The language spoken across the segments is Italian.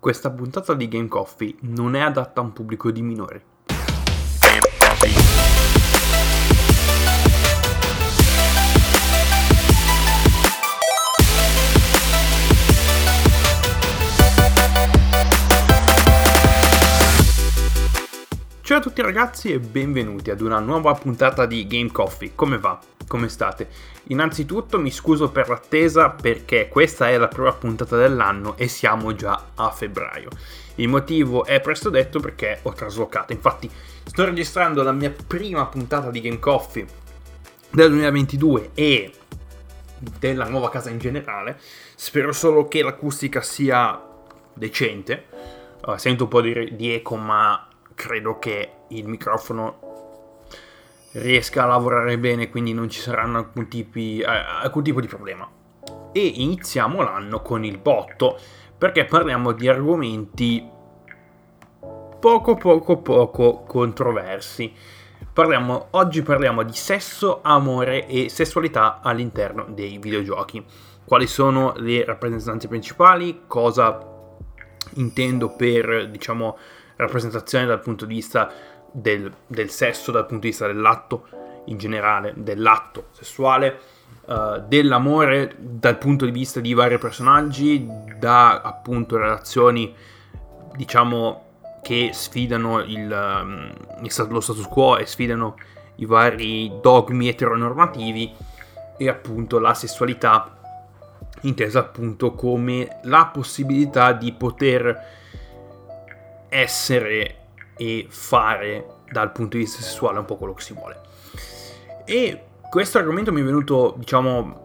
Questa puntata di Game Coffee non è adatta a un pubblico di minori. Tutti ragazzi e benvenuti ad una nuova puntata di Game Coffee. Come va? Come state? Innanzitutto mi scuso per l'attesa perché questa è la prima puntata dell'anno e siamo già a febbraio. Il motivo è presto detto perché ho traslocato. Infatti sto registrando la mia prima puntata di Game Coffee del 2022 e della nuova casa in generale. Spero solo che l'acustica sia decente. Uh, sento un po' di, di eco ma credo che il microfono riesca a lavorare bene, quindi non ci saranno alcun, tipi, eh, alcun tipo di problema. E iniziamo l'anno con il botto, perché parliamo di argomenti poco poco poco controversi. Parliamo, oggi parliamo di sesso, amore e sessualità all'interno dei videogiochi. Quali sono le rappresentanze principali? Cosa intendo per, diciamo, rappresentazione dal punto di vista del, del, sesso, dal punto di vista dell'atto in generale, dell'atto sessuale, uh, dell'amore dal punto di vista di vari personaggi, da appunto relazioni diciamo che sfidano il, um, lo status quo e sfidano i vari dogmi eteronormativi e appunto la sessualità intesa appunto come la possibilità di poter essere e fare dal punto di vista sessuale un po' quello che si vuole. E questo argomento mi è venuto, diciamo,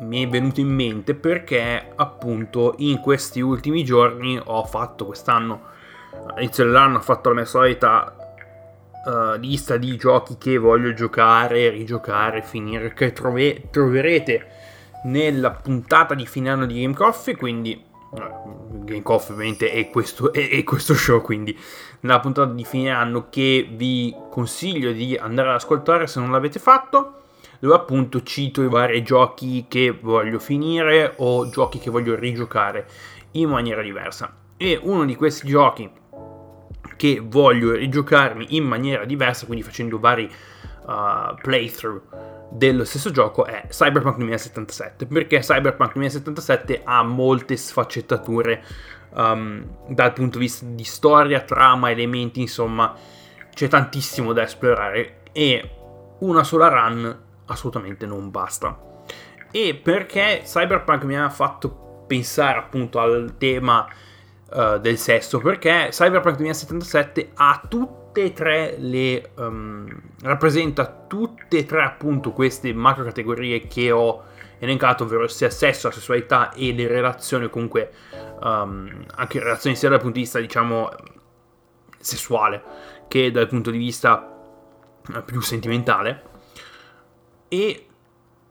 mi è venuto in mente perché appunto in questi ultimi giorni ho fatto quest'anno, all'inizio dell'anno ho fatto la mia solita uh, lista di giochi che voglio giocare, rigiocare, finire, che trove- troverete nella puntata di fine anno di Game Coffee, quindi Game Coffee ovviamente è questo, è, è questo show, quindi nella puntata di fine anno che vi consiglio di andare ad ascoltare se non l'avete fatto, dove appunto cito i vari giochi che voglio finire o giochi che voglio rigiocare in maniera diversa. E uno di questi giochi che voglio rigiocarmi in maniera diversa, quindi facendo vari uh, playthrough dello stesso gioco è Cyberpunk 2077 perché Cyberpunk 2077 ha molte sfaccettature um, dal punto di vista di storia, trama, elementi, insomma c'è tantissimo da esplorare e una sola run assolutamente non basta. E perché Cyberpunk mi ha fatto pensare appunto al tema uh, del sesso? Perché Cyberpunk 2077 ha tutte e tre le... Um, rappresenta tutte e tre appunto queste macro categorie che ho elencato, ovvero sia sesso, la sessualità e le relazioni, comunque um, anche relazioni sia dal punto di vista diciamo sessuale che dal punto di vista eh, più sentimentale. E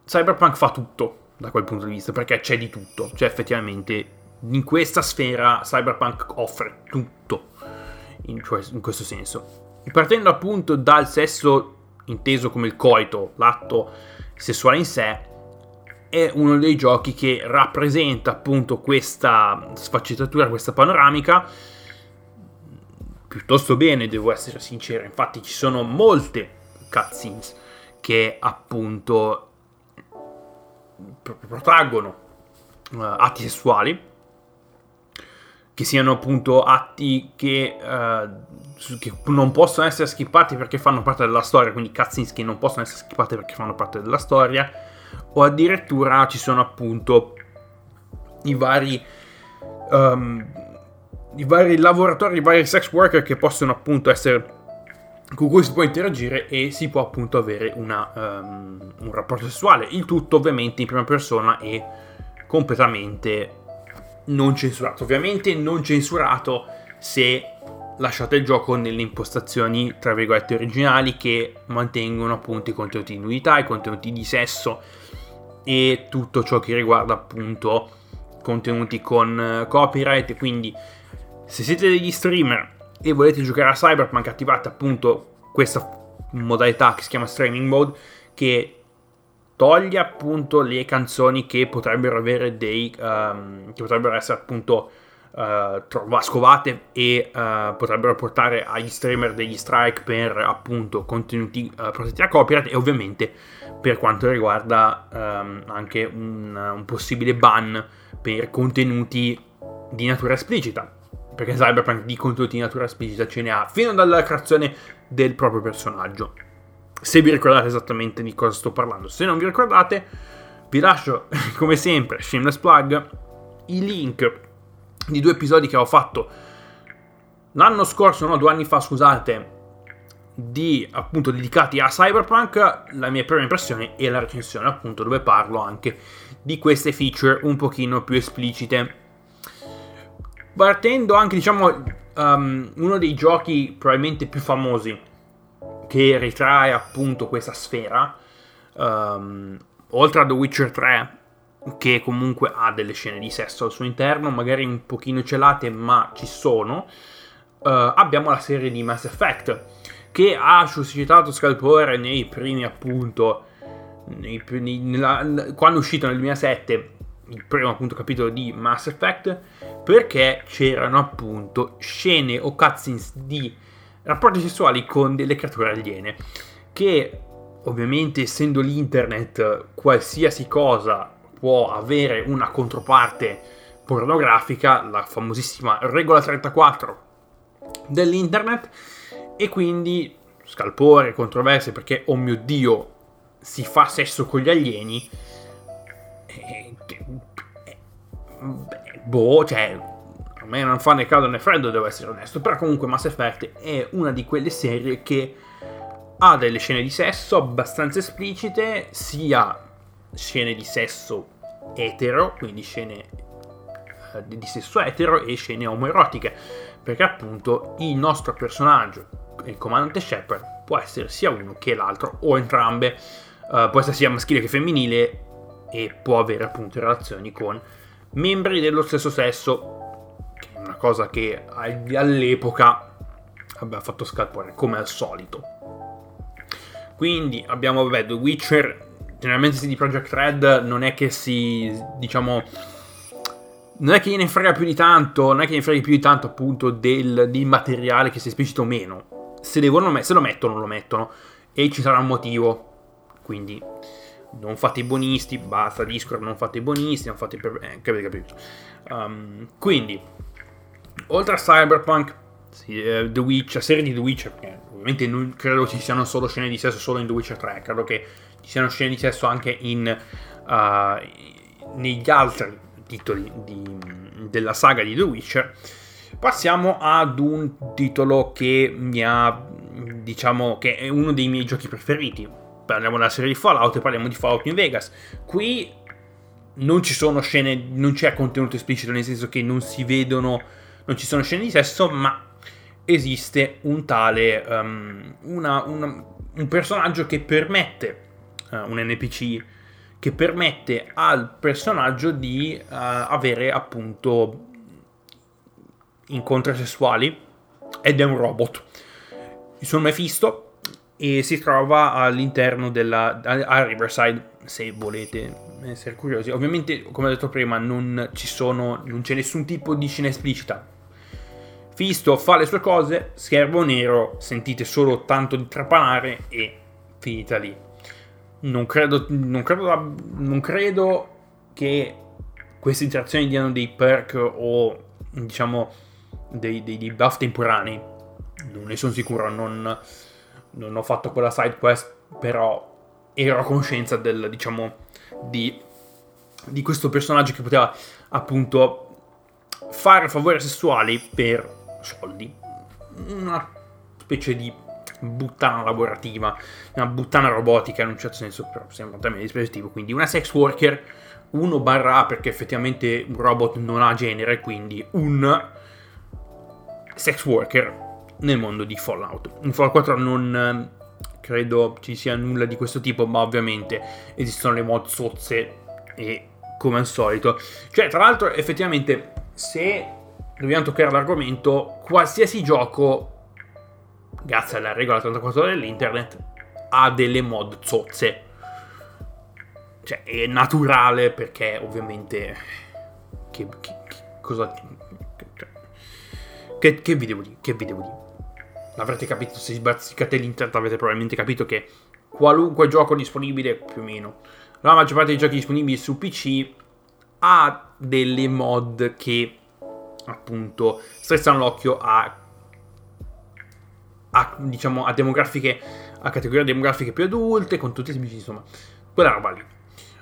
Cyberpunk fa tutto da quel punto di vista perché c'è di tutto, cioè effettivamente in questa sfera Cyberpunk offre tutto in, cioè, in questo senso. Partendo appunto dal sesso inteso come il coito, l'atto sessuale in sé, è uno dei giochi che rappresenta appunto questa sfaccettatura, questa panoramica piuttosto bene, devo essere sincero. Infatti ci sono molte cutscenes che appunto protraggono uh, atti sessuali che siano appunto atti che, uh, che, non possono essere skippati perché fanno parte della storia, quindi cutscenes che non possono essere skippate perché fanno parte della storia, o addirittura ci sono appunto i vari, um, i vari lavoratori, i vari sex worker che possono appunto essere con cui si può interagire e si può appunto avere una, um, un rapporto sessuale. Il tutto ovviamente in prima persona e completamente non censurato. Ovviamente non censurato se lasciate il gioco nelle impostazioni, tra virgolette, originali che mantengono appunto i contenuti di nudità, i contenuti di sesso e tutto ciò che riguarda appunto contenuti con eh, copyright. Quindi se siete degli streamer e volete giocare a Cyberpunk attivate appunto questa modalità che si chiama streaming mode che toglie appunto le canzoni che potrebbero avere dei um, che potrebbero essere appunto uh, trova, scovate e uh, potrebbero portare agli streamer degli strike per appunto contenuti uh, protetti a copyright e ovviamente per quanto riguarda um, anche un, un, possibile ban per contenuti di natura esplicita. Perché Cyberpunk di contenuti di natura esplicita ce ne ha fino dalla creazione del proprio personaggio se vi ricordate esattamente di cosa sto parlando se non vi ricordate vi lascio come sempre shameless plug i link di due episodi che ho fatto l'anno scorso, no, due anni fa, scusate, di appunto dedicati a Cyberpunk, la mia prima impressione e la recensione, appunto, dove parlo anche di queste feature un pochino più esplicite. Partendo anche, diciamo, um, uno dei giochi probabilmente più famosi che ritrae appunto questa sfera, um, oltre a The Witcher 3, che comunque ha delle scene di sesso al suo interno, magari un pochino celate, ma ci sono. Uh, abbiamo la serie di Mass Effect, che ha suscitato scalpore nei primi, appunto, nei, nei, nella, quando è uscito nel 2007 il primo appunto capitolo di Mass Effect, perché c'erano appunto scene o cutscenes di rapporti sessuali con delle creature aliene, che ovviamente essendo l'internet qualsiasi cosa può avere una controparte pornografica, la famosissima regola 34 dell'internet, e quindi scalpore, controversie perché, oh mio dio, si fa sesso con gli alieni. E, e, boh, cioè, a me non fa né caldo né freddo, devo essere onesto, però comunque Mass Effect è una di quelle serie che ha delle scene di sesso abbastanza esplicite, sia scene di sesso etero, quindi scene eh, di sesso etero e scene omoerotiche, perché appunto il nostro personaggio, il comandante Shepard, può essere sia uno che l'altro o entrambe, uh, può essere sia maschile che femminile e può avere appunto relazioni con membri dello stesso sesso, una cosa che all'epoca aveva fatto scalpore come al solito. Quindi abbiamo vabbè, The Witcher generalmente CD Projekt Red non è che si, diciamo, non è che gliene frega più di tanto, non è che gliene frega più di tanto appunto del, del materiale che si esplicita o meno. Se, devono, se lo mettono, lo mettono e ci sarà un motivo. Quindi non fate i buonisti, basta Discord, non fate i buonisti, non fate per... Eh, capite, capite. Um, quindi, oltre a Cyberpunk, eh, The Witcher, serie di The Witcher, perché ovviamente non credo ci siano solo scene di sesso solo in The Witcher 3, credo che ci siano scene di sesso anche in, uh, negli altri titoli di, della saga di The Witcher. Passiamo ad un titolo che mi ha, diciamo, che è uno dei miei giochi preferiti. Parliamo della serie di Fallout e parliamo di Fallout New Vegas. Qui non ci sono scene, non c'è contenuto esplicito, nel senso che non si vedono, non ci sono scene di sesso, ma esiste un tale, um, una, una, un personaggio che permette uh, un NPC che permette al personaggio di uh, avere appunto incontri sessuali ed è un robot. Sono Mephisto e si trova all'interno della a Riverside se volete essere curiosi. Ovviamente, come ho detto prima, non ci sono non c'è nessun tipo di scena esplicita. Fisto fa le sue cose, schermo nero, sentite solo tanto di trapanare e finita lì non credo, non credo, non credo che queste interazioni diano dei perk o diciamo dei, dei, dei buff temporanei. Non ne sono sicuro, non, non, ho fatto quella side quest, però ero a conoscenza del, diciamo, di, di questo personaggio che poteva appunto fare favori sessuali per soldi. Una specie di buttana lavorativa, una buttana robotica in un certo senso, però sembra un termine dispositivo, quindi una sex worker 1 barra A perché effettivamente un robot non ha genere, quindi un sex worker nel mondo di Fallout. In Fallout 4 non eh, credo ci sia nulla di questo tipo, ma ovviamente esistono le mod sozze e come al solito. Cioè, tra l'altro, effettivamente, se dobbiamo toccare l'argomento, qualsiasi gioco grazie alla regola 34 dell'internet, ha delle mod zozze. Cioè, è naturale perché ovviamente... Che, che, che cosa... che, che vi devo dire? Che vi devo dire? L'avrete capito, se sbazzicate l'internet avete probabilmente capito che qualunque gioco disponibile, più o meno, la maggior parte dei giochi disponibili su PC ha delle mod che appunto strizzano l'occhio a, a diciamo a demografiche a categorie demografiche più adulte con tutti i PC insomma quella roba lì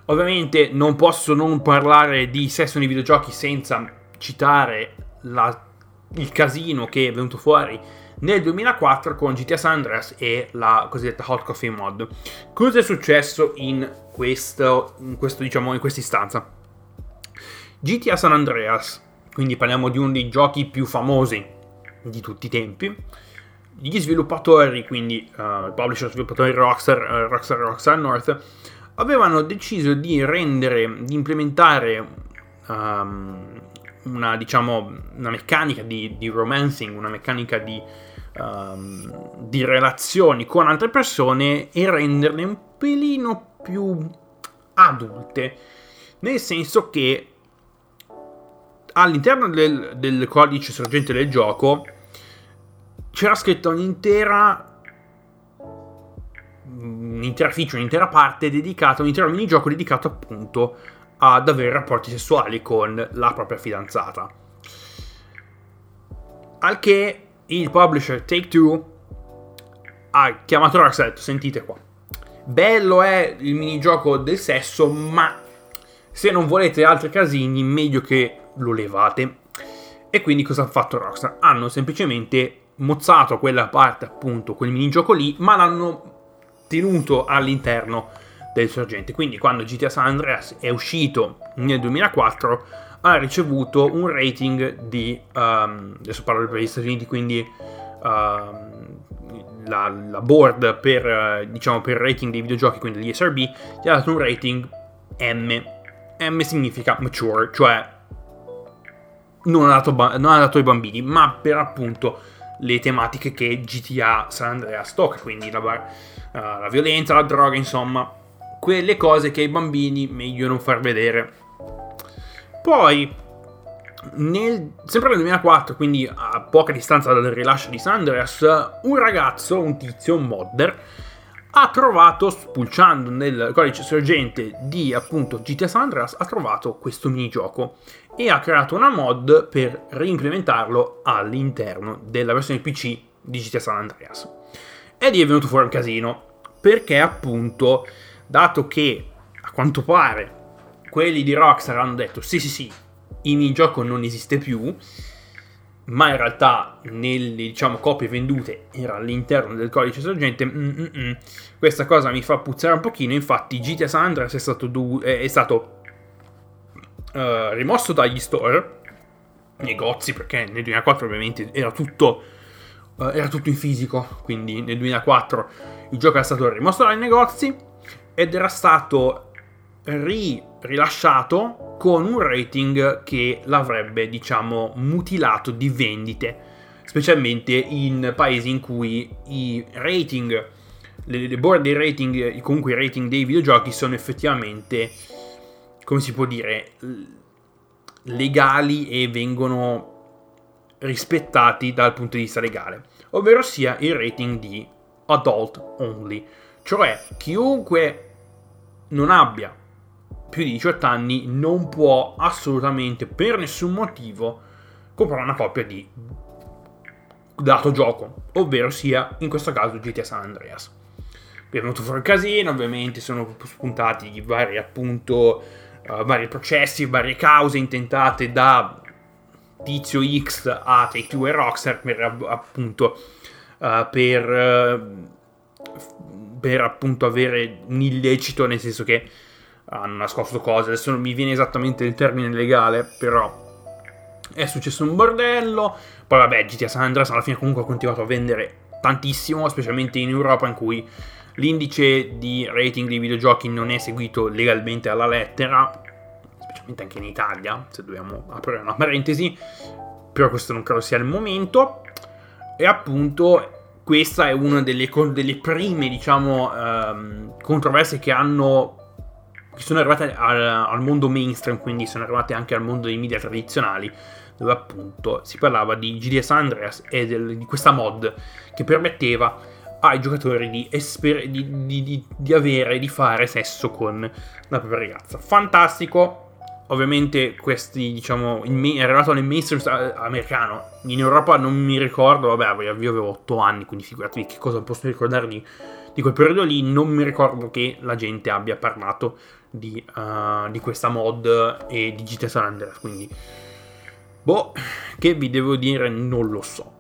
ovviamente non posso non parlare di sesso nei videogiochi senza citare la, il casino che è venuto fuori nel 2004 con GTA San Andreas e la cosiddetta Hot Coffee Mod. Cosa è successo in questo, in questo diciamo, in questa istanza? GTA San Andreas, quindi parliamo di uno dei giochi più famosi di tutti i tempi. Gli sviluppatori, quindi uh, publisher sviluppatori Rockstar, uh, Rockstar, Rockstar North, avevano deciso di rendere, di implementare um, una, diciamo, una meccanica di, di romancing, una meccanica di, um, di relazioni con altre persone e renderle un pelino più adulte, nel senso che all'interno del, del codice sorgente del gioco c'era scritta un'intera un'intera feature, un'intera parte dedicata, un intero minigioco dedicato appunto ad avere rapporti sessuali con la propria fidanzata. Al che il publisher Take Two ha chiamato Rockstar e ha detto sentite qua, bello è il minigioco del sesso, ma se non volete altri casini, meglio che lo levate. E quindi cosa ha fatto Rockstar? Hanno semplicemente mozzato quella parte, appunto, quel minigioco lì, ma l'hanno tenuto all'interno del sorgente. Quindi quando GTA San Andreas è uscito nel 2004 ha ricevuto un rating di, um, adesso parlo per gli Stati Uniti, quindi um, la, la, board per, diciamo, per rating dei videogiochi, quindi l'ESRB, gli ha dato un rating M. M significa mature, cioè non ha dato, non ha dato ai bambini, ma per appunto le tematiche che GTA San Andreas tocca, quindi la, uh, la violenza, la droga, insomma, quelle cose che ai bambini meglio non far vedere. Poi, nel, sempre nel 2004, quindi a poca distanza dal rilascio di San Andreas, un ragazzo, un tizio, un modder, ha trovato, spulciando nel codice sorgente di appunto GTA San Andreas, ha trovato questo minigioco e ha creato una mod per reimplementarlo all'interno della versione PC di GTA San Andreas. Ed è venuto fuori un casino, perché appunto, dato che a quanto pare quelli di Rockstar hanno detto sì sì sì, il minigioco non esiste più, ma in realtà nelle diciamo, copie vendute era all'interno del codice sorgente, Mm-mm. questa cosa mi fa puzzare un pochino, infatti GTA San Andreas è stato, du- è stato uh, rimosso dagli store, negozi, perché nel 2004 ovviamente era tutto, uh, era tutto in fisico, quindi nel 2004 il gioco era stato rimosso dai negozi ed era stato ri- rilasciato con un rating che l'avrebbe, diciamo, mutilato di vendite, specialmente in paesi in cui i rating, le, le board dei rating, comunque i rating dei videogiochi sono effettivamente come si può dire, legali e vengono rispettati dal punto di vista legale, ovvero sia il rating di adult only, cioè chiunque non abbia più di 18 anni non può assolutamente per nessun motivo comprare una copia di dato gioco, ovvero sia in questo caso GTA San Andreas. è venuto fuori il casino, ovviamente sono spuntati vari appunto uh, vari processi, varie cause intentate da Tizio X a Take Two e Rockstar per appunto uh, per, uh, per appunto avere un illecito nel senso che hanno nascosto cose. Adesso non mi viene esattamente il termine legale però è successo un bordello. Poi vabbè GTA San Andreas alla fine comunque ha continuato a vendere tantissimo specialmente in Europa in cui L'indice di rating dei videogiochi non è seguito legalmente alla lettera, specialmente anche in Italia, se dobbiamo aprire una parentesi, però questo non credo sia il momento. E appunto questa è una delle, delle prime, diciamo, um, controversie che hanno che sono arrivate al, al, mondo mainstream, quindi sono arrivate anche al mondo dei media tradizionali, dove appunto si parlava di San Andreas e del, di questa mod che permetteva ai giocatori di, esper- di, di, di avere, di fare sesso con la propria ragazza. Fantastico, ovviamente questi, diciamo, è arrivato nel mainstream americano. In Europa non mi ricordo, vabbè, io avevo 8 anni, quindi figuratevi che cosa posso ricordare di, quel periodo lì. Non mi ricordo che la gente abbia parlato di, uh, questa mod e di GTA San Andreas, quindi... Boh, che vi devo dire, non lo so.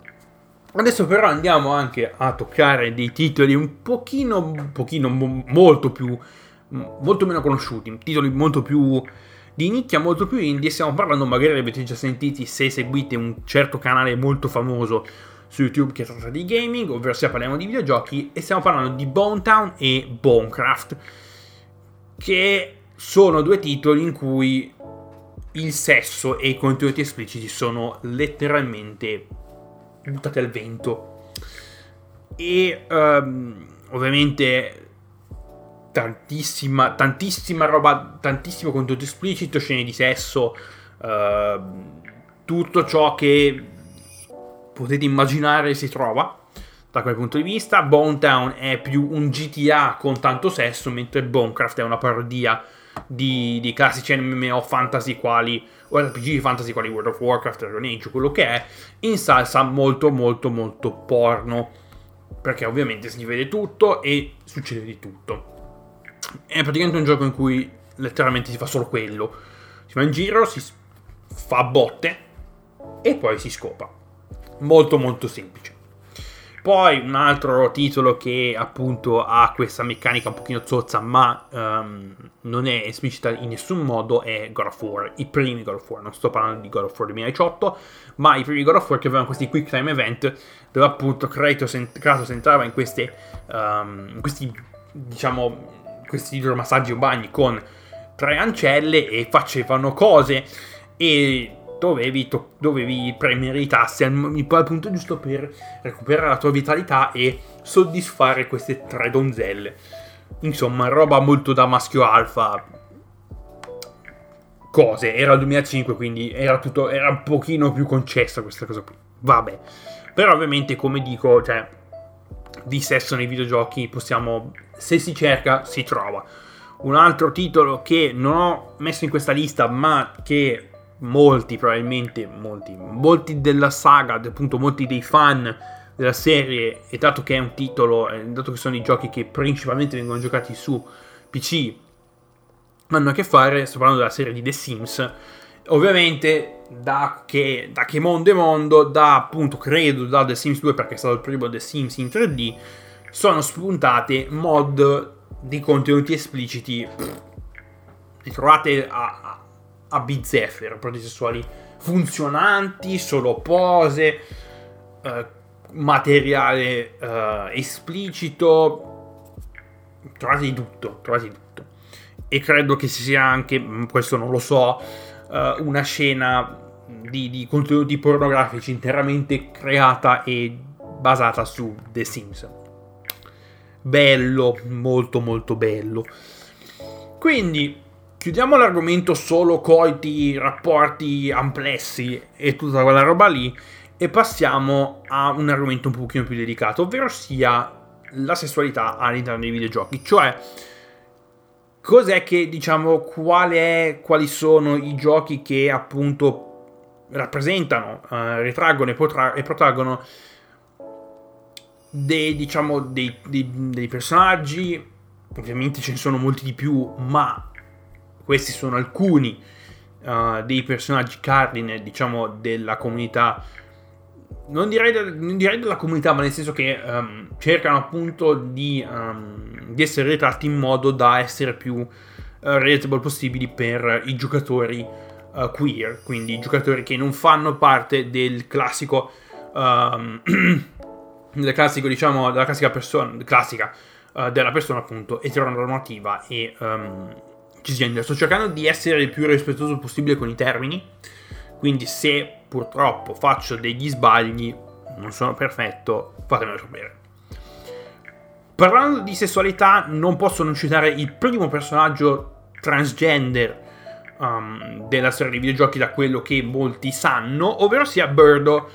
Adesso però andiamo anche a toccare dei titoli un pochino, un pochino molto più, molto meno conosciuti, titoli molto più di nicchia, molto più indie. Stiamo parlando, magari li avete già sentiti se seguite un certo canale molto famoso su YouTube che tratta di gaming, ovvero sia parliamo di videogiochi e stiamo parlando di Bone Town e Bonecraft, che sono due titoli in cui il sesso e i contenuti espliciti sono letteralmente buttati al vento. E um, ovviamente tantissima, tantissima roba, tantissimo contenuto esplicito, scene di sesso, uh, tutto ciò che potete immaginare si trova da quel punto di vista. Bone Town è più un GTA con tanto sesso, mentre Bonecraft è una parodia di, di classici MMO fantasy quali o RPG fantasy quali World of Warcraft, Dragon Age, quello che è, in salsa molto molto molto porno, perché ovviamente si vede tutto e succede di tutto. È praticamente un gioco in cui letteralmente si fa solo quello. Si va in giro, si fa botte e poi si scopa. Molto molto semplice. Poi un altro titolo che appunto ha questa meccanica un pochino zozza, ma um, non è esplicita in nessun modo, è God of War. I primi God of War, non sto parlando di God of War 2018, ma i primi God of War che avevano questi quick time event, dove appunto Kratos, Kratos entrava in, queste, um, in questi, diciamo, questi o bagni con tre ancelle e facevano cose e dovevi, to- dovevi premere i tasti al, al punto giusto per recuperare la tua vitalità e soddisfare queste tre donzelle. Insomma, roba molto da maschio alfa. Cose, era il 2005, quindi era tutto, era un pochino più concessa questa cosa qui. Vabbè. Però ovviamente, come dico, cioè, di sesso nei videogiochi possiamo, se si cerca, si trova. Un altro titolo che non ho messo in questa lista, ma che molti probabilmente, molti, molti della saga, appunto molti dei fan della serie, e dato che è un titolo, dato che sono i giochi che principalmente vengono giocati su PC, hanno a che fare, sto parlando della serie di The Sims, ovviamente da che, da che mondo è mondo, da appunto credo da The Sims 2 perché è stato il primo The Sims in 3D, sono spuntate mod di contenuti espliciti. Li trovate a, a bizzeffe, rapporti sessuali funzionanti, solo pose, eh, materiale eh, esplicito, trovate di tutto, trovate di tutto. E credo che sia anche, mm, questo non lo so, eh, una scena di, di contenuti pornografici interamente creata e basata su The Sims. Bello, molto molto bello. Quindi chiudiamo l'argomento solo coiti, rapporti amplessi e tutta quella roba lì e passiamo a un argomento un pochino più delicato, ovvero sia la sessualità all'interno dei videogiochi, cioè cos'è che diciamo è, quali sono i giochi che appunto rappresentano, uh, ritraggono e, potra- e protraggono dei, diciamo, dei, dei, dei personaggi, ovviamente ce ne sono molti di più, ma questi sono alcuni uh, dei personaggi cardine, diciamo, della comunità. Non direi, non direi, della comunità, ma nel senso che um, cercano appunto di, um, di, essere ritratti in modo da essere più uh, relatable possibili per i giocatori uh, queer, quindi i giocatori che non fanno parte del classico, um, del classico diciamo, della classica persona, classica, uh, della persona appunto eteronormativa e um, cisgender. Sto cercando di essere il più rispettoso possibile con i termini. Quindi, se purtroppo faccio degli sbagli, non sono perfetto, fatemelo sapere. Parlando di sessualità, non posso non citare il primo personaggio transgender um, della storia dei videogiochi da quello che molti sanno, ovvero sia Birdo,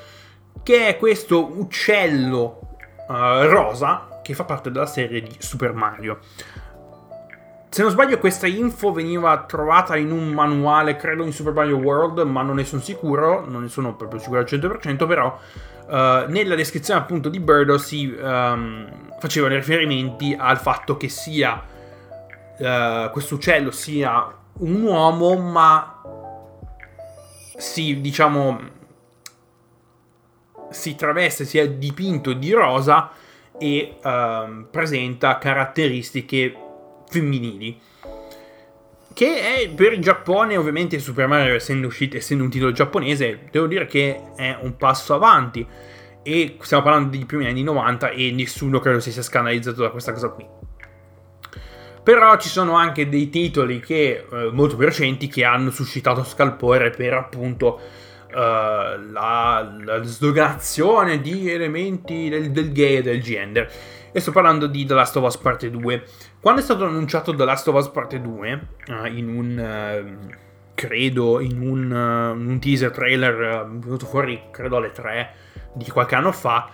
che è questo uccello uh, rosa che fa parte della serie di Super Mario. Se non sbaglio questa info veniva trovata in un manuale, credo in Super Mario World, ma non ne sono sicuro, non ne sono proprio sicuro al 100%, però uh, nella descrizione appunto di Birdo si um, facevano riferimenti al fatto che sia uh, questo uccello sia un uomo, ma si diciamo si traveste, si è dipinto di rosa e uh, presenta caratteristiche femminili. Che è per il Giappone, ovviamente Super Mario essendo uscito, essendo un titolo giapponese, devo dire che è un passo avanti. E stiamo parlando di primi anni 90 e nessuno credo si sia scandalizzato da questa cosa qui. Però ci sono anche dei titoli che, eh, molto più recenti che hanno suscitato scalpore per appunto uh, la, la, sdoganazione di elementi del, del gay e del gender. E sto parlando di The Last of Us Parte 2. Quando è stato annunciato The Last of Us Parte 2, uh, in un... Uh, credo in un, un teaser trailer venuto fuori credo alle 3 di qualche anno fa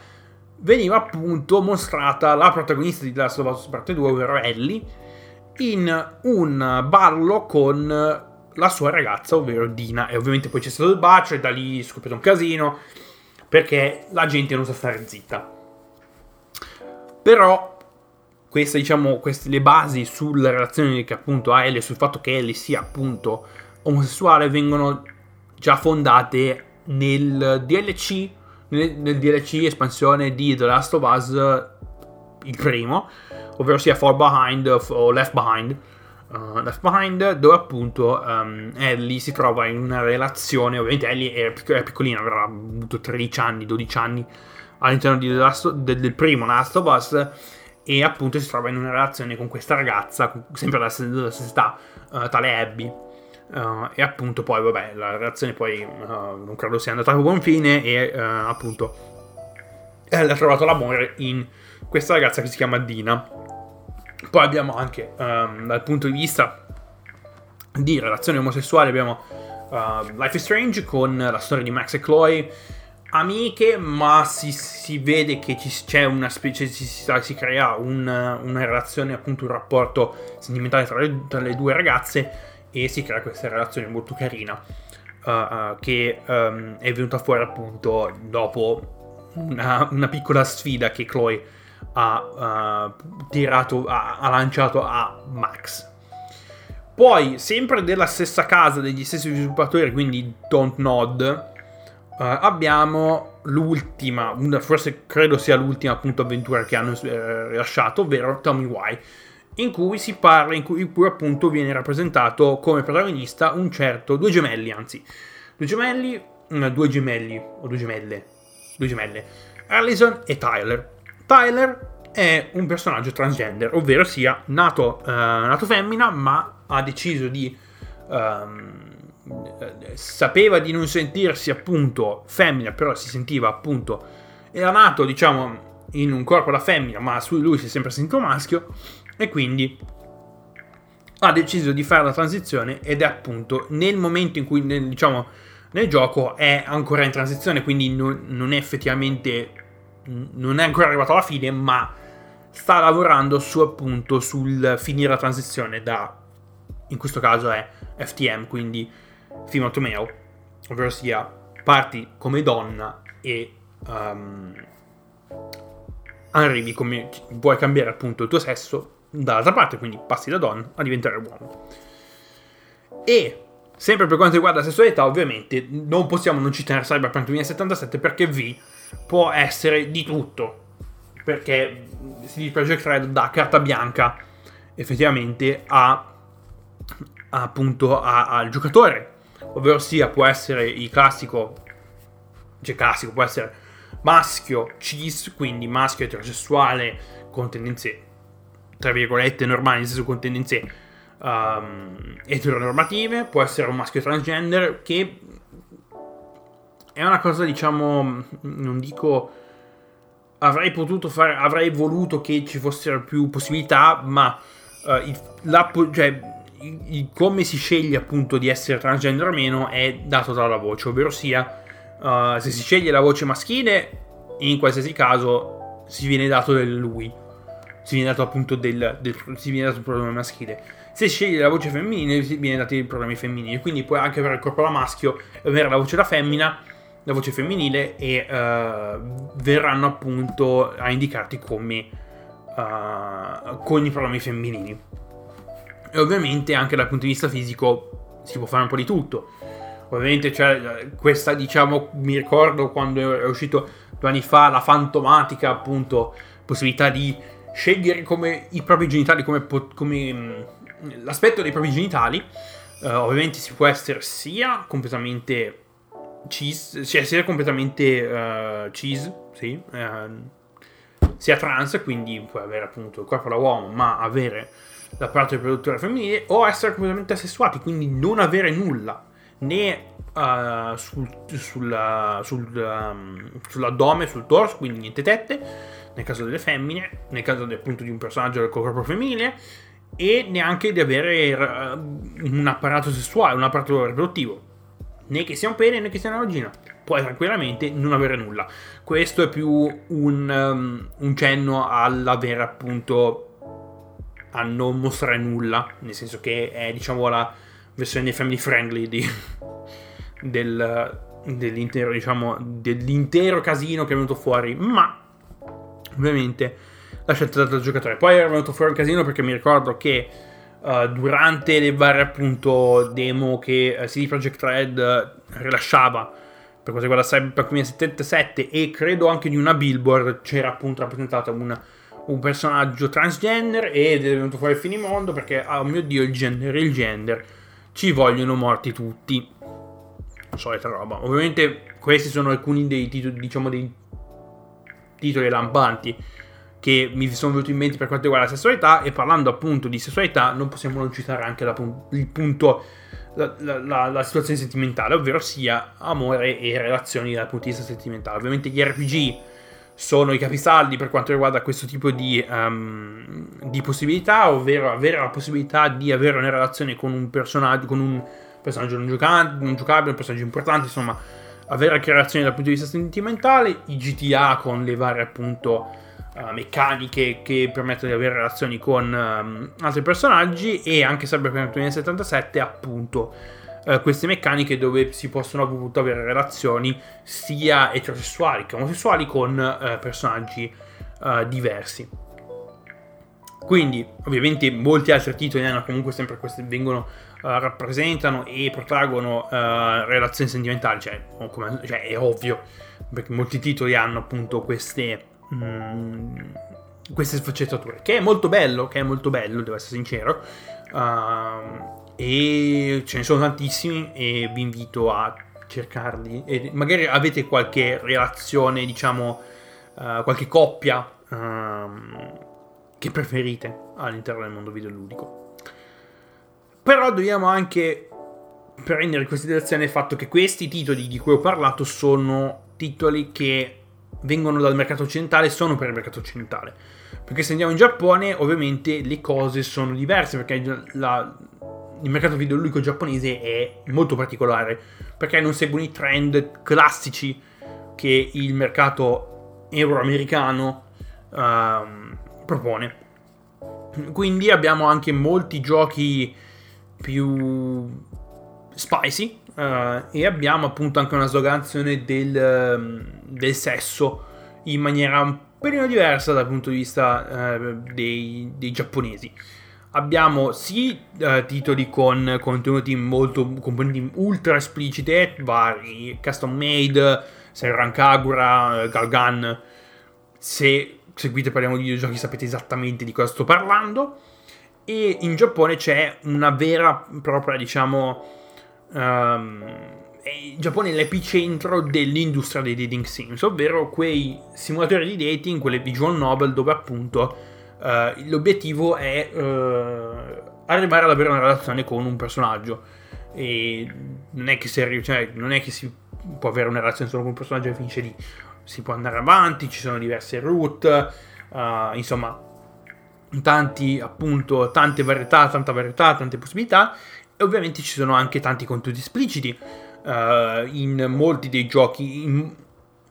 veniva appunto mostrata la protagonista di The Last of Us Parte 2 ovvero Ellie in un ballo con la sua ragazza, ovvero Dina. E ovviamente poi c'è stato il bacio e da lì è scoppiato un casino perché la gente non sa stare zitta. Però queste, diciamo, queste le basi sulla relazione che appunto ha Ellie, sul fatto che Ellie sia appunto omosessuale, vengono già fondate nel DLC, nel, nel DLC espansione di The Last of Us, il primo, ovvero sia Fall Behind o Left Behind. Uh, Left Behind, dove appunto um, Ellie si trova in una relazione. Ovviamente Ellie è, pic- è piccolina, avrà avuto 13 anni, 12 anni all'interno di Last, del, del primo Last of Us. E appunto si trova in una relazione con questa ragazza, sempre della, stessa età, uh, tale Abby. Uh, e appunto poi, vabbè, la relazione poi uh, non credo sia andata a buon fine e uh, appunto ha trovato l'amore in questa ragazza che si chiama Dina. Poi abbiamo anche um, dal punto di vista di relazione omosessuale abbiamo Life is Strange con la storia di Max e Chloe amiche ma si, si vede che ci, c'è una specie si, si crea un, una relazione appunto un rapporto sentimentale tra le, tra le, due ragazze e si crea questa relazione molto carina uh, uh, che um, è venuta fuori appunto dopo una, una piccola sfida che Chloe ha uh, tirato, ha, ha lanciato a Max. Poi, sempre della stessa casa, degli stessi sviluppatori, quindi Don't Nod, uh, abbiamo l'ultima, una, forse credo sia l'ultima appunto avventura che hanno eh, rilasciato, ovvero Me Why, in cui si parla, in cui, in cui, appunto viene rappresentato come protagonista un certo, due gemelli anzi, due gemelli, no, due gemelli, o due gemelle, due gemelle, Allison e Tyler. Tyler è un personaggio transgender, ovvero sia nato, uh, nato femmina, ma ha deciso di... Um, sapeva di non sentirsi appunto femmina, però si sentiva appunto... Era nato, diciamo, in un corpo da femmina, ma su lui si è sempre sentito maschio, e quindi ha deciso di fare la transizione ed è appunto nel momento in cui, nel, diciamo, nel gioco è ancora in transizione, quindi non, non è effettivamente non è ancora arrivato alla fine, ma sta lavorando su appunto sul finire la transizione da, in questo caso è FTM, quindi female to male, ovvero sia parti come donna e um, arrivi come vuoi cambiare appunto il tuo sesso dall'altra parte, quindi passi da donna a diventare uomo. E sempre per quanto riguarda la sessualità, ovviamente non possiamo non citare Cyberpunk 2077 perché V può essere di tutto. Perché CD Projekt Red dà carta bianca effettivamente a, appunto a, al giocatore. Ovvero sia può essere il classico, cioè classico, può essere maschio cis, quindi maschio eterosessuale con tendenze tra virgolette normali, nel senso con tendenze um, eteronormative, può essere un maschio transgender che è una cosa, diciamo, non dico avrei potuto fare, avrei voluto che ci fossero più possibilità, ma uh, il, la, cioè, come si sceglie appunto di essere transgender o meno è dato dalla voce, ovvero sia uh, se si sceglie la voce maschile, in qualsiasi caso si viene dato del lui, si viene dato appunto del, del si viene dato il pronome maschile. Se sceglie la voce femminile, si viene dato il pronome femminile, quindi puoi anche avere il corpo da maschio e avere la voce da femmina, la voce femminile e uh, verranno appunto a indicarti come uh, con i pronomi femminili. E ovviamente anche dal punto di vista fisico si può fare un po' di tutto. Ovviamente cioè, questa diciamo mi ricordo quando è uscito due anni fa la fantomatica appunto possibilità di scegliere come i propri genitali come, come mm, l'aspetto dei propri genitali. Uh, ovviamente si può essere sia completamente cis, sia, sia completamente uh, cis, sì, uh, sia trans, quindi puoi avere appunto il corpo da uomo, ma avere la parte riproduttiva femminile o essere completamente asessuati, quindi non avere nulla né uh, sul, sulla, sul, um, sull'addome, sul torso, quindi niente tette, nel caso delle femmine, nel caso appunto di un personaggio del corpo femminile, e neanche di avere uh, un apparato sessuale, un apparato riproduttivo, né che sia un pene né che sia una vagina. Puoi tranquillamente non avere nulla. Questo è più un, um, un cenno all'avere appunto a non mostrare nulla, nel senso che è diciamo la versione family friendly di, del, dell'intero, diciamo, dell'intero casino che è venuto fuori, ma ovviamente la scelta data dal giocatore. Poi è venuto fuori un casino perché mi ricordo che uh, durante le varie appunto demo che uh, CD Projekt Red rilasciava per quanto riguarda Cyberpunk 2077 e credo anche di una billboard c'era appunto rappresentata una un personaggio transgender ed è venuto fuori il finimondo perché, oh mio dio, il gender, il gender, ci vogliono morti tutti. Solita roba. Ovviamente questi sono alcuni dei titoli, diciamo, dei titoli lampanti che mi sono venuti in mente per quanto riguarda la sessualità e parlando appunto di sessualità non possiamo non citare anche la, il punto, la, la, la, situazione sentimentale, ovvero sia amore e relazioni dal punto di vista sentimentale. Ovviamente gli RPG sono i capisaldi per quanto riguarda questo tipo di, um, di, possibilità, ovvero avere la possibilità di avere una relazione con un personaggio, con un personaggio non, giocante, non giocabile, un personaggio importante, insomma, avere anche relazioni dal punto di vista sentimentale, i GTA con le varie appunto uh, meccaniche che permettono di avere relazioni con um, altri personaggi e anche Cyberpunk 2077 appunto eh, queste meccaniche dove si possono appunto avere relazioni sia eterosessuali che omosessuali con eh, personaggi eh, diversi. Quindi, ovviamente, molti altri titoli hanno comunque sempre queste, vengono, uh, rappresentano e protraggono uh, relazioni sentimentali, cioè, come, cioè, è ovvio, perché molti titoli hanno appunto queste, mm, queste sfaccettature, che è molto bello, che è molto bello, devo essere sincero. Uh, e ce ne sono tantissimi e vi invito a cercarli. E magari avete qualche relazione diciamo uh, qualche coppia uh, che preferite all'interno del mondo videoludico. Però dobbiamo anche prendere in considerazione il fatto che questi titoli di cui ho parlato sono titoli che vengono dal mercato occidentale sono per il mercato occidentale. Perché se andiamo in Giappone ovviamente le cose sono diverse perché la, il mercato videoludico giapponese è molto particolare perché non seguono i trend classici che il mercato euroamericano uh, propone. Quindi abbiamo anche molti giochi più spicy uh, e abbiamo appunto anche una sloganzione del, del, sesso in maniera un pelino diversa dal punto di vista uh, dei, dei giapponesi abbiamo sì uh, titoli con contenuti molto componenti ultra esplicite, vari custom made, Senran Kagura, uh, Galgan. Se seguite parliamo di videogiochi sapete esattamente di cosa sto parlando. E in Giappone c'è una vera e propria, diciamo, um, in Giappone è l'epicentro dell'industria dei dating sims, ovvero quei simulatori di dating, quelle visual novel dove appunto uh, l'obiettivo è uh, arrivare ad avere una relazione con un personaggio. E non è che si, cioè, non è che si può avere una relazione solo con un personaggio e finisce lì. Si può andare avanti, ci sono diverse route, uh, insomma, tanti appunto tante varietà, tanta varietà, tante possibilità e ovviamente ci sono anche tanti contenuti espliciti uh, in molti dei giochi, in,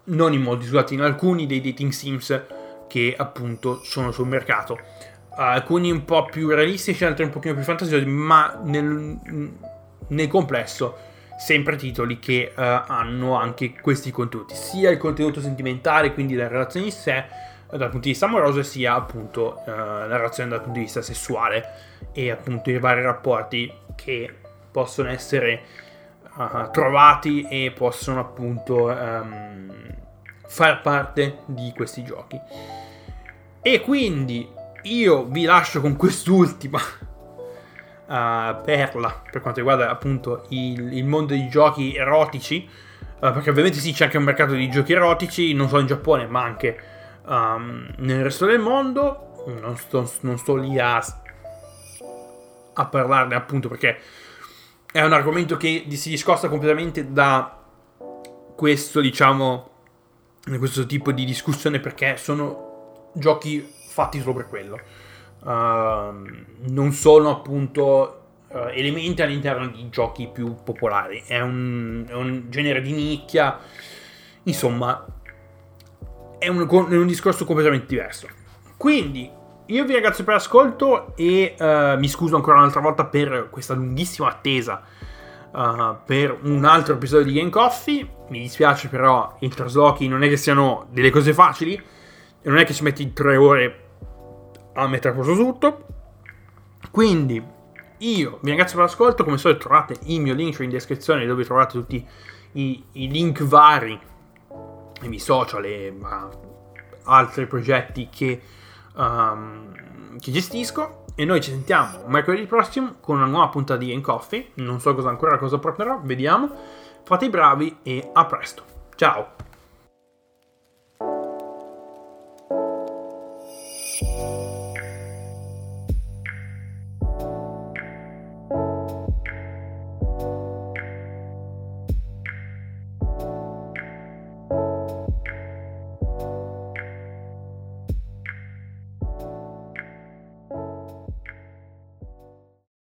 non in molti, scusate, in alcuni dei dating sims che appunto sono sul mercato. Alcuni un po' più realistici, altri un pochino più fantasiosi, ma nel, nel complesso sempre titoli che uh, hanno anche questi contenuti, sia il contenuto sentimentale, quindi la relazione in sé, dal punto di vista amoroso, sia appunto uh, la relazione dal punto di vista sessuale e appunto i vari rapporti che possono essere uh, trovati e possono appunto um, far parte di questi giochi. E quindi io vi lascio con quest'ultima uh, perla per quanto riguarda appunto il, il mondo dei giochi erotici. Uh, perché ovviamente sì, c'è anche un mercato di giochi erotici, non solo in Giappone, ma anche um, nel resto del mondo. Non sto, non sto lì a, a parlarne appunto perché è un argomento che si discosta completamente da questo, diciamo, questo tipo di discussione perché sono giochi fatti solo per quello. Uh, non sono appunto uh, elementi all'interno di giochi più popolari. È un, è un genere di nicchia. Insomma, è un, è un, discorso completamente diverso. Quindi, io vi ringrazio per l'ascolto e uh, mi scuso ancora un'altra volta per questa lunghissima attesa uh, per un altro episodio di Game Coffee. Mi dispiace però, i traslochi non è che siano delle cose facili e non è che ci metti tre ore a mettere a posto tutto. Quindi io vi ringrazio per l'ascolto, come solito trovate il mio link in descrizione dove trovate tutti i, i link vari, i miei social e altri progetti che, um, che, gestisco. E noi ci sentiamo mercoledì prossimo con una nuova puntata di Game Coffee. Non so cosa ancora cosa porterò, vediamo. Fate i bravi e a presto. Ciao!